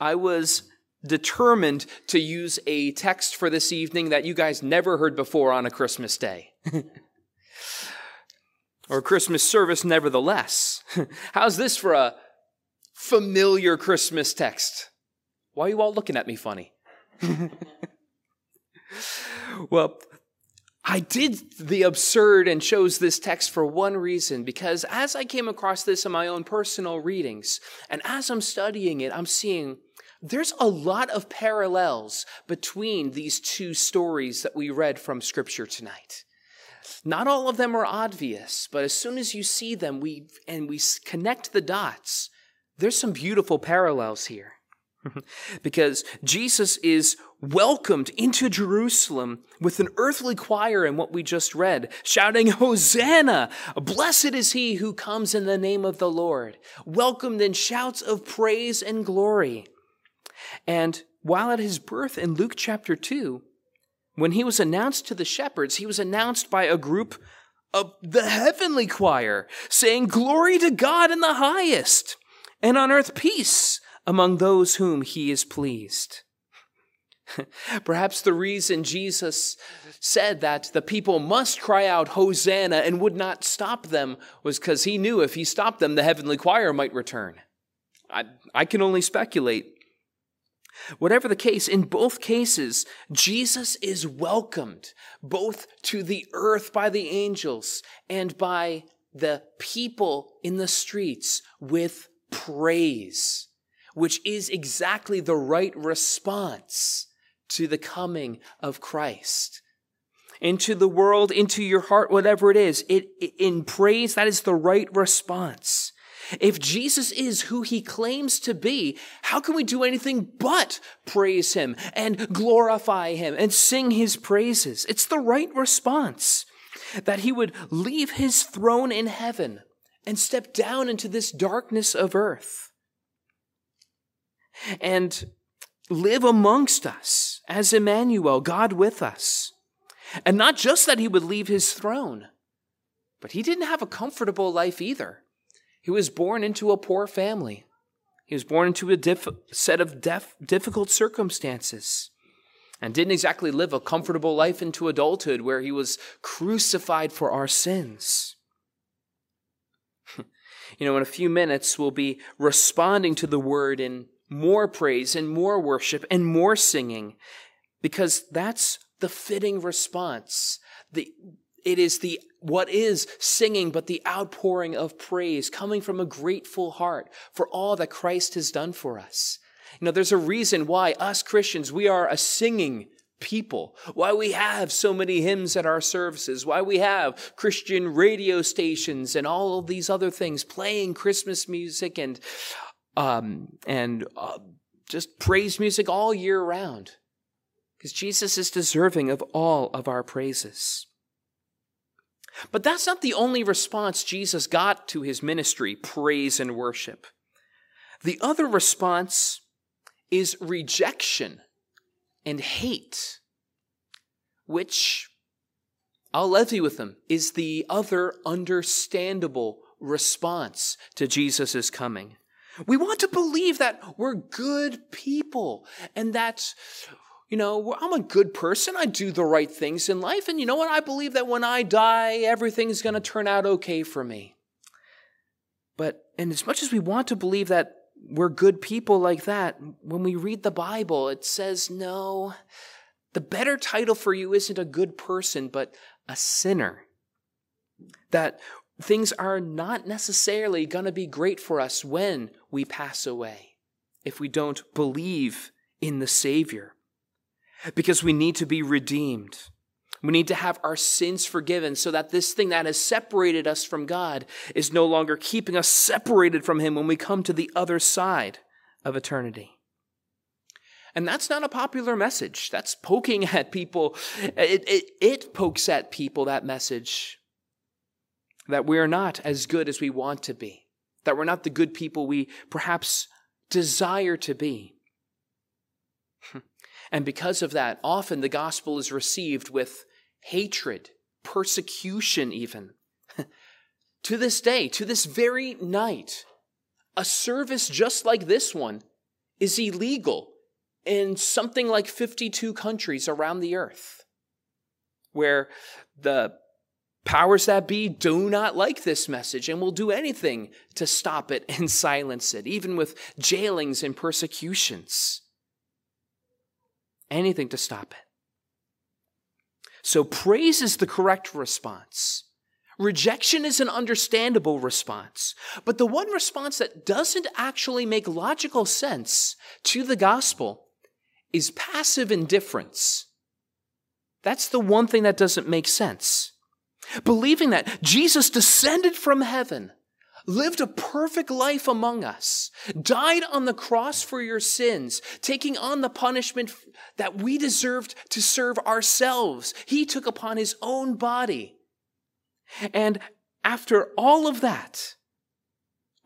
I was determined to use a text for this evening that you guys never heard before on a Christmas day. or Christmas service, nevertheless. How's this for a familiar Christmas text? Why are you all looking at me funny? well, I did the absurd and chose this text for one reason because as I came across this in my own personal readings, and as I'm studying it, I'm seeing there's a lot of parallels between these two stories that we read from Scripture tonight. Not all of them are obvious, but as soon as you see them we, and we connect the dots, there's some beautiful parallels here. because Jesus is welcomed into Jerusalem with an earthly choir in what we just read, shouting, Hosanna! Blessed is he who comes in the name of the Lord, welcomed in shouts of praise and glory. And while at his birth in Luke chapter 2, when he was announced to the shepherds, he was announced by a group of the heavenly choir, saying, Glory to God in the highest, and on earth peace among those whom he is pleased. Perhaps the reason Jesus said that the people must cry out Hosanna and would not stop them was because he knew if he stopped them, the heavenly choir might return. I, I can only speculate. Whatever the case, in both cases, Jesus is welcomed both to the earth by the angels and by the people in the streets with praise which is exactly the right response to the coming of Christ. Into the world, into your heart, whatever it is, it, in praise, that is the right response. If Jesus is who he claims to be, how can we do anything but praise him and glorify him and sing his praises? It's the right response that he would leave his throne in heaven and step down into this darkness of earth and live amongst us as Emmanuel, God with us. And not just that he would leave his throne, but he didn't have a comfortable life either. He was born into a poor family. He was born into a diff- set of def- difficult circumstances and didn't exactly live a comfortable life into adulthood where he was crucified for our sins. you know, in a few minutes, we'll be responding to the word in more praise and more worship and more singing because that's the fitting response. The, it is the what is singing, but the outpouring of praise coming from a grateful heart for all that Christ has done for us. You know, there's a reason why us Christians, we are a singing people, why we have so many hymns at our services, why we have Christian radio stations and all of these other things playing Christmas music and um, and uh, just praise music all year round. Because Jesus is deserving of all of our praises. But that's not the only response Jesus got to his ministry praise and worship. The other response is rejection and hate, which I'll levy with them, is the other understandable response to Jesus' coming. We want to believe that we're good people and that, you know, I'm a good person. I do the right things in life. And you know what? I believe that when I die, everything's going to turn out okay for me. But, and as much as we want to believe that we're good people like that, when we read the Bible, it says, no, the better title for you isn't a good person, but a sinner. That things are not necessarily going to be great for us when we pass away if we don't believe in the Savior. Because we need to be redeemed. We need to have our sins forgiven so that this thing that has separated us from God is no longer keeping us separated from Him when we come to the other side of eternity. And that's not a popular message. That's poking at people. It, it, it pokes at people, that message, that we are not as good as we want to be, that we're not the good people we perhaps desire to be. and because of that, often the gospel is received with hatred, persecution, even. to this day, to this very night, a service just like this one is illegal in something like 52 countries around the earth, where the powers that be do not like this message and will do anything to stop it and silence it, even with jailings and persecutions. Anything to stop it. So, praise is the correct response. Rejection is an understandable response. But the one response that doesn't actually make logical sense to the gospel is passive indifference. That's the one thing that doesn't make sense. Believing that Jesus descended from heaven, lived a perfect life among us, died on the cross for your sins, taking on the punishment that we deserved to serve ourselves. He took upon his own body and after all of that,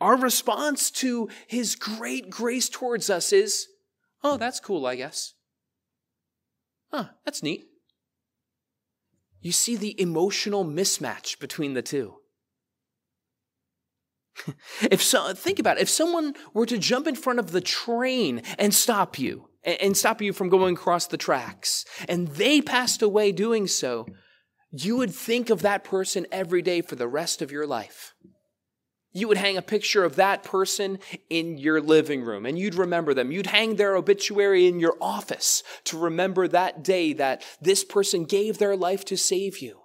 our response to his great grace towards us is, oh, that's cool, I guess. Huh, that's neat. You see the emotional mismatch between the two. if so, think about it. If someone were to jump in front of the train and stop you, and stop you from going across the tracks, and they passed away doing so, you would think of that person every day for the rest of your life. You would hang a picture of that person in your living room and you'd remember them. You'd hang their obituary in your office to remember that day that this person gave their life to save you.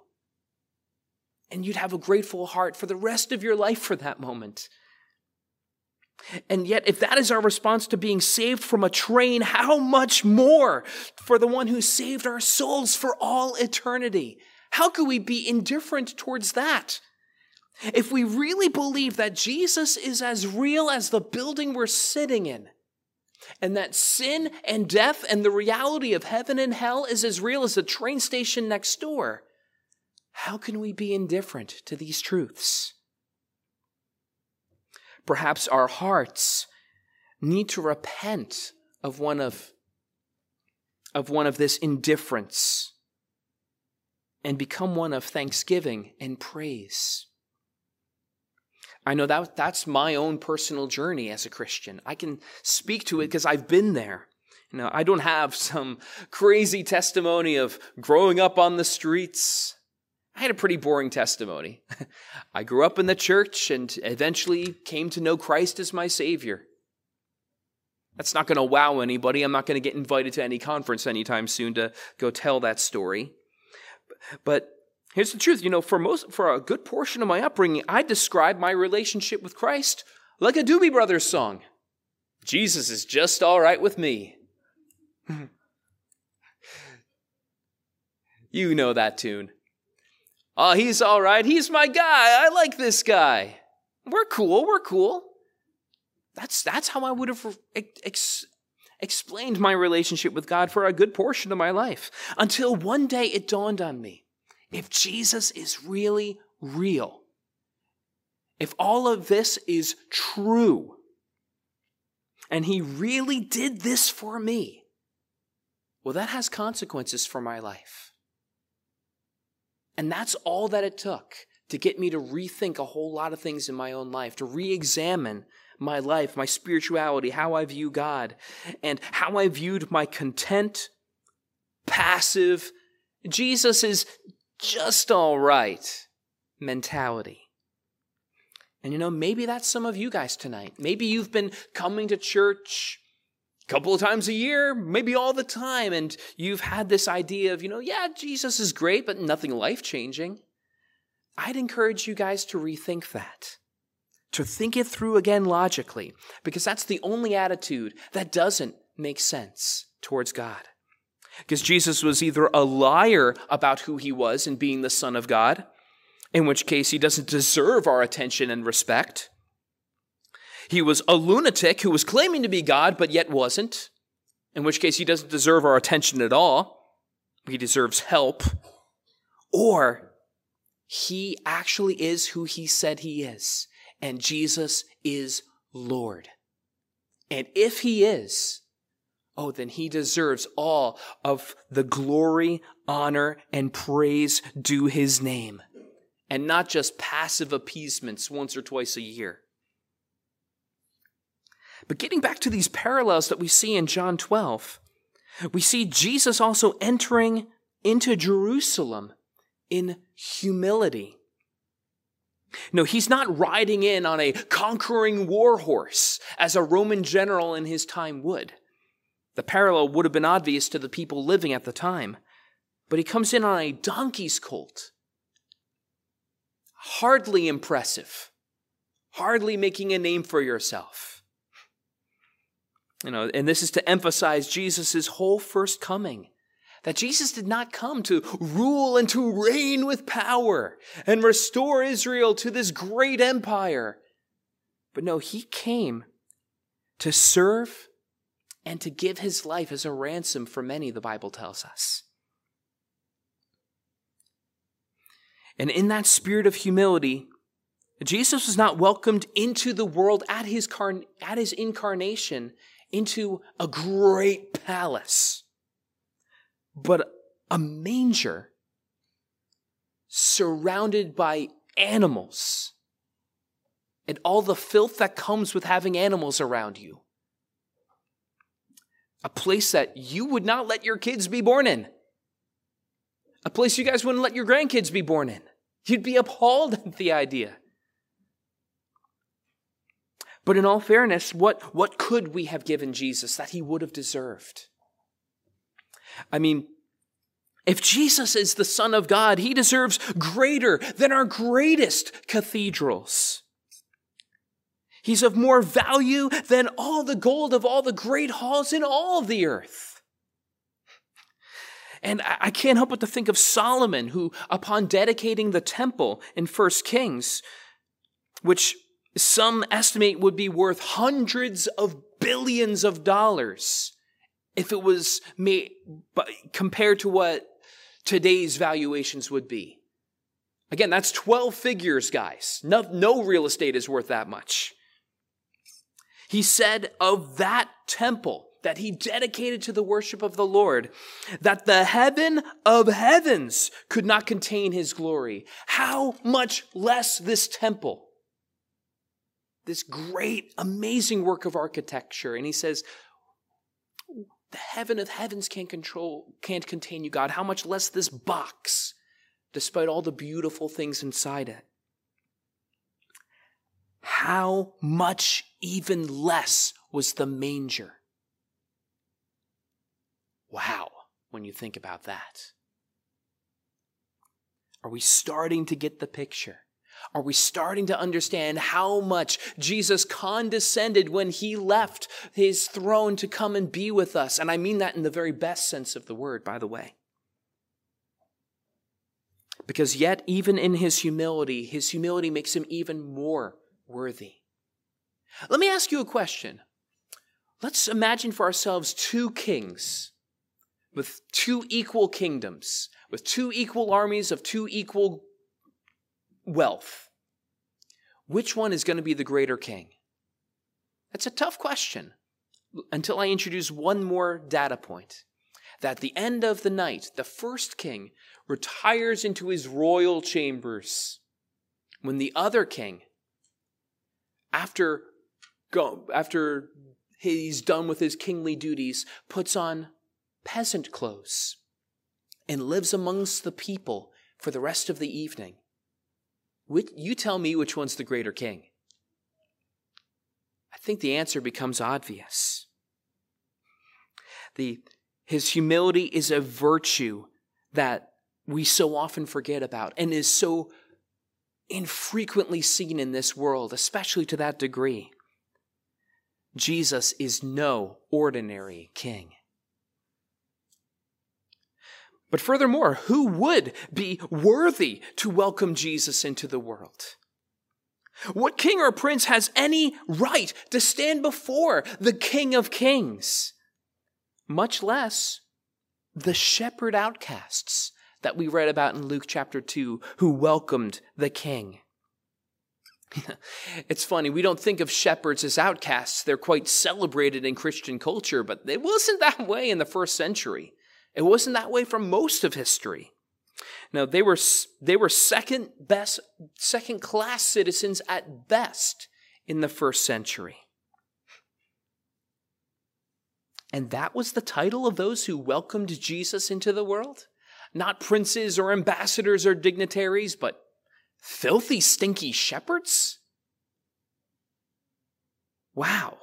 And you'd have a grateful heart for the rest of your life for that moment. And yet, if that is our response to being saved from a train, how much more for the one who saved our souls for all eternity? How could we be indifferent towards that? If we really believe that Jesus is as real as the building we're sitting in, and that sin and death and the reality of heaven and hell is as real as the train station next door, how can we be indifferent to these truths? Perhaps our hearts need to repent of one of, of one of this indifference and become one of thanksgiving and praise. I know that that's my own personal journey as a Christian. I can speak to it because I've been there. You know, I don't have some crazy testimony of growing up on the streets. I had a pretty boring testimony. I grew up in the church and eventually came to know Christ as my Savior. That's not going to wow anybody. I'm not going to get invited to any conference anytime soon to go tell that story. But here's the truth you know, for, most, for a good portion of my upbringing, I described my relationship with Christ like a Doobie Brothers song Jesus is just all right with me. you know that tune. Oh, he's all right. He's my guy. I like this guy. We're cool. We're cool. That's that's how I would have ex- explained my relationship with God for a good portion of my life until one day it dawned on me if Jesus is really real, if all of this is true, and he really did this for me, well, that has consequences for my life. And that's all that it took to get me to rethink a whole lot of things in my own life, to re examine my life, my spirituality, how I view God, and how I viewed my content, passive, Jesus is just all right mentality. And you know, maybe that's some of you guys tonight. Maybe you've been coming to church a couple of times a year, maybe all the time, and you've had this idea of, you know, yeah, Jesus is great, but nothing life changing. I'd encourage you guys to rethink that to think it through again logically, because that's the only attitude that doesn't make sense towards God. Because Jesus was either a liar about who he was and being the Son of God, in which case he doesn't deserve our attention and respect. He was a lunatic who was claiming to be God but yet wasn't, in which case he doesn't deserve our attention at all. He deserves help. Or he actually is who he said he is and Jesus is Lord. And if he is, oh, then he deserves all of the glory, honor, and praise due his name, and not just passive appeasements once or twice a year. But getting back to these parallels that we see in John 12, we see Jesus also entering into Jerusalem in humility. No, he's not riding in on a conquering war horse as a Roman general in his time would. The parallel would have been obvious to the people living at the time. But he comes in on a donkey's colt. Hardly impressive. Hardly making a name for yourself. You know, and this is to emphasize Jesus' whole first coming that Jesus did not come to rule and to reign with power and restore Israel to this great empire. But no, he came to serve and to give his life as a ransom for many, the Bible tells us. And in that spirit of humility, Jesus was not welcomed into the world at his, at his incarnation into a great palace but a manger surrounded by animals and all the filth that comes with having animals around you. A place that you would not let your kids be born in. A place you guys wouldn't let your grandkids be born in. You'd be appalled at the idea. But in all fairness, what, what could we have given Jesus that he would have deserved? I mean, if Jesus is the Son of God, he deserves greater than our greatest cathedrals. He's of more value than all the gold of all the great halls in all the earth. And I can't help but to think of Solomon, who, upon dedicating the temple in First Kings, which some estimate would be worth hundreds of billions of dollars, if it was made compared to what today's valuations would be. Again, that's 12 figures, guys. No, no real estate is worth that much. He said of that temple that he dedicated to the worship of the Lord, that the heaven of heavens could not contain his glory. How much less this temple? This great, amazing work of architecture. And he says, the heaven of heavens can't control, can't contain you, God. How much less this box, despite all the beautiful things inside it? How much even less was the manger? Wow, when you think about that. Are we starting to get the picture? Are we starting to understand how much Jesus condescended when he left his throne to come and be with us? And I mean that in the very best sense of the word, by the way. Because yet, even in his humility, his humility makes him even more worthy. Let me ask you a question. Let's imagine for ourselves two kings with two equal kingdoms, with two equal armies of two equal wealth, which one is going to be the greater king? That's a tough question until I introduce one more data point. That at the end of the night, the first king retires into his royal chambers when the other king, after, go, after he's done with his kingly duties, puts on peasant clothes and lives amongst the people for the rest of the evening. You tell me which one's the greater king. I think the answer becomes obvious. The, his humility is a virtue that we so often forget about and is so infrequently seen in this world, especially to that degree. Jesus is no ordinary king. But furthermore, who would be worthy to welcome Jesus into the world? What king or prince has any right to stand before the King of Kings? Much less the shepherd outcasts that we read about in Luke chapter 2 who welcomed the king. it's funny, we don't think of shepherds as outcasts. They're quite celebrated in Christian culture, but it wasn't that way in the first century. It wasn't that way for most of history. Now they were they were second best second class citizens at best in the first century. And that was the title of those who welcomed Jesus into the world? Not princes or ambassadors or dignitaries, but filthy, stinky shepherds? Wow.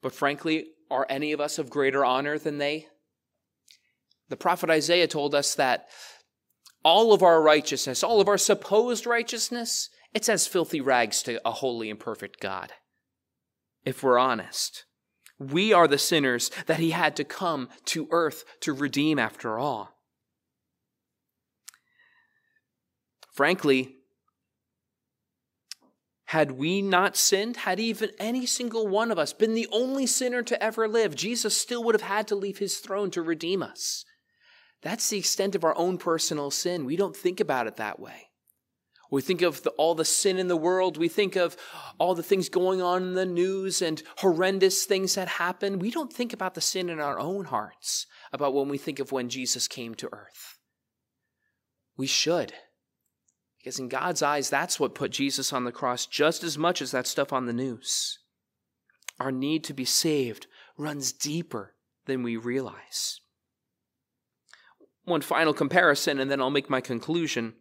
But frankly, are any of us of greater honor than they? The prophet Isaiah told us that all of our righteousness, all of our supposed righteousness, it's as filthy rags to a holy and perfect God. If we're honest, we are the sinners that he had to come to earth to redeem after all. Frankly, had we not sinned, had even any single one of us been the only sinner to ever live, Jesus still would have had to leave his throne to redeem us. That's the extent of our own personal sin. We don't think about it that way. We think of the, all the sin in the world. We think of all the things going on in the news and horrendous things that happen. We don't think about the sin in our own hearts, about when we think of when Jesus came to earth. We should. Because in God's eyes, that's what put Jesus on the cross just as much as that stuff on the news. Our need to be saved runs deeper than we realize. One final comparison, and then I'll make my conclusion.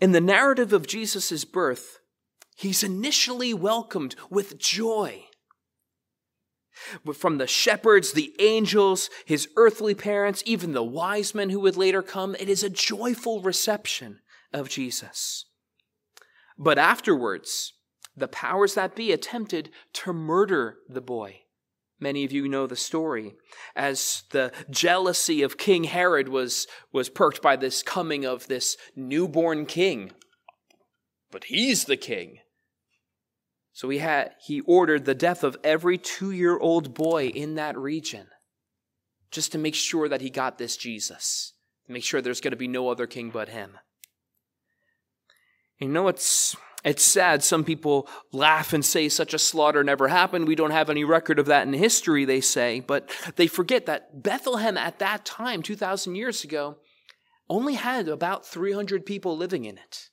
In the narrative of Jesus' birth, he's initially welcomed with joy. From the shepherds, the angels, his earthly parents, even the wise men who would later come, it is a joyful reception of Jesus. But afterwards, the powers that be attempted to murder the boy. Many of you know the story. As the jealousy of King Herod was, was perked by this coming of this newborn king. But he's the king. So he, had, he ordered the death of every two year old boy in that region just to make sure that he got this Jesus, to make sure there's going to be no other king but him. You know, it's, it's sad. Some people laugh and say such a slaughter never happened. We don't have any record of that in history, they say. But they forget that Bethlehem at that time, 2,000 years ago, only had about 300 people living in it.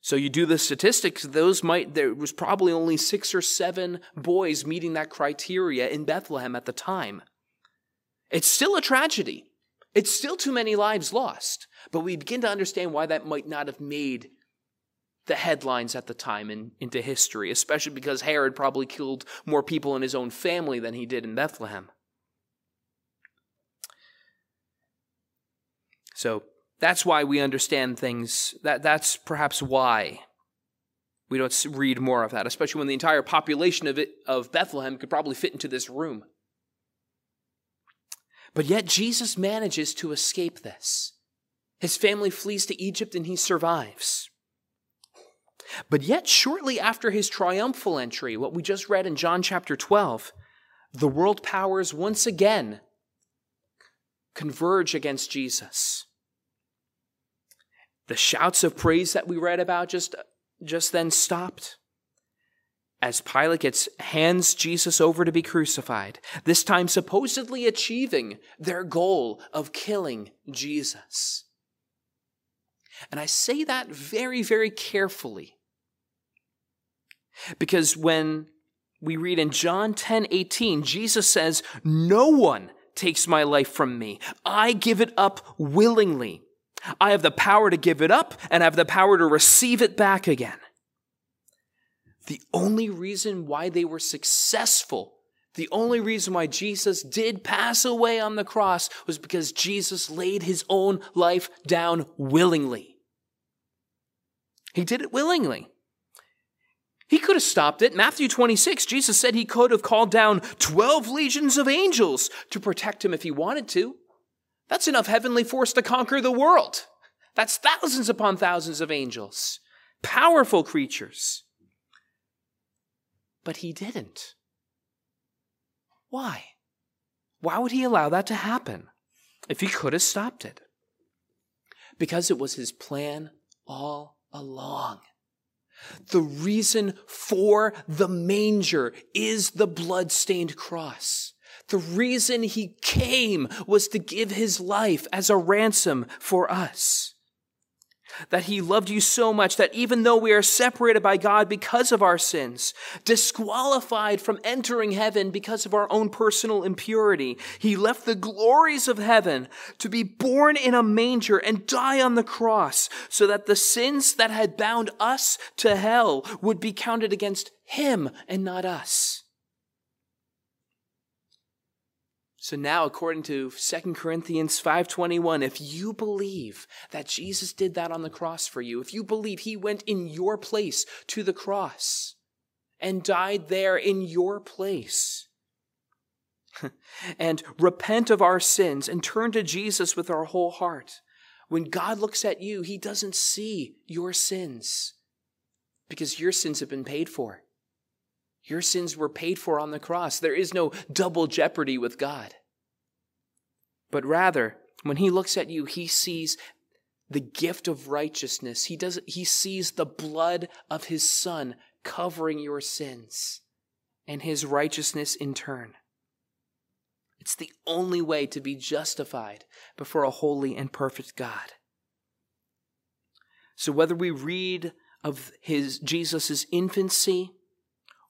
So you do the statistics, those might, there was probably only six or seven boys meeting that criteria in Bethlehem at the time. It's still a tragedy. It's still too many lives lost. But we begin to understand why that might not have made the headlines at the time in, into history, especially because Herod probably killed more people in his own family than he did in Bethlehem. So that's why we understand things. That, that's perhaps why we don't read more of that, especially when the entire population of, it, of Bethlehem could probably fit into this room. But yet Jesus manages to escape this. His family flees to Egypt and he survives. But yet, shortly after his triumphal entry, what we just read in John chapter 12, the world powers once again converge against Jesus. The shouts of praise that we read about just, just then stopped as Pilate gets, hands Jesus over to be crucified, this time supposedly achieving their goal of killing Jesus. And I say that very, very carefully. Because when we read in John 10 18, Jesus says, No one takes my life from me. I give it up willingly. I have the power to give it up and I have the power to receive it back again. The only reason why they were successful, the only reason why Jesus did pass away on the cross was because Jesus laid his own life down willingly. He did it willingly. He could have stopped it. Matthew 26, Jesus said he could have called down 12 legions of angels to protect him if he wanted to. That's enough heavenly force to conquer the world. That's thousands upon thousands of angels, powerful creatures. But he didn't. Why? Why would he allow that to happen if he could have stopped it? Because it was his plan all along. The reason for the manger is the blood-stained cross. The reason he came was to give his life as a ransom for us. That he loved you so much that even though we are separated by God because of our sins, disqualified from entering heaven because of our own personal impurity, he left the glories of heaven to be born in a manger and die on the cross so that the sins that had bound us to hell would be counted against him and not us. So now according to 2 Corinthians 5:21 if you believe that Jesus did that on the cross for you if you believe he went in your place to the cross and died there in your place and repent of our sins and turn to Jesus with our whole heart when God looks at you he doesn't see your sins because your sins have been paid for your sins were paid for on the cross. There is no double jeopardy with God. But rather, when he looks at you, he sees the gift of righteousness. He does he sees the blood of his son covering your sins and his righteousness in turn. It's the only way to be justified before a holy and perfect God. So whether we read of his Jesus' infancy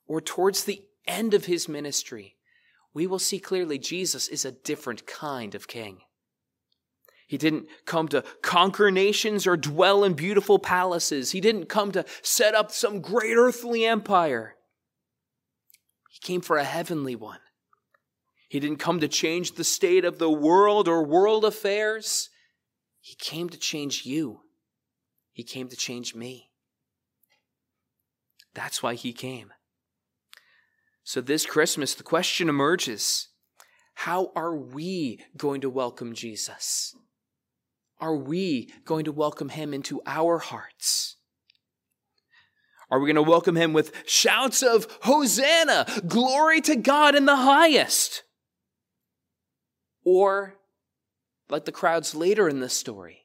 or towards the end of his ministry, we will see clearly Jesus is a different kind of king. He didn't come to conquer nations or dwell in beautiful palaces. He didn't come to set up some great earthly empire. He came for a heavenly one. He didn't come to change the state of the world or world affairs. He came to change you. He came to change me. That's why he came. So this Christmas, the question emerges how are we going to welcome Jesus? Are we going to welcome him into our hearts? Are we going to welcome him with shouts of Hosanna, glory to God in the highest? Or, like the crowds later in the story,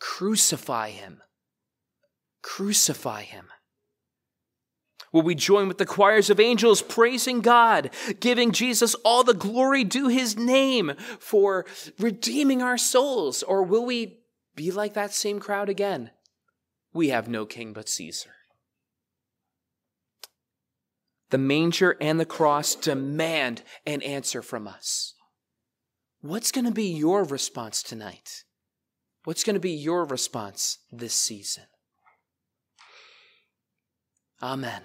crucify him. Crucify him. Will we join with the choirs of angels praising God, giving Jesus all the glory due his name for redeeming our souls? Or will we be like that same crowd again? We have no king but Caesar. The manger and the cross demand an answer from us. What's going to be your response tonight? What's going to be your response this season? Amen.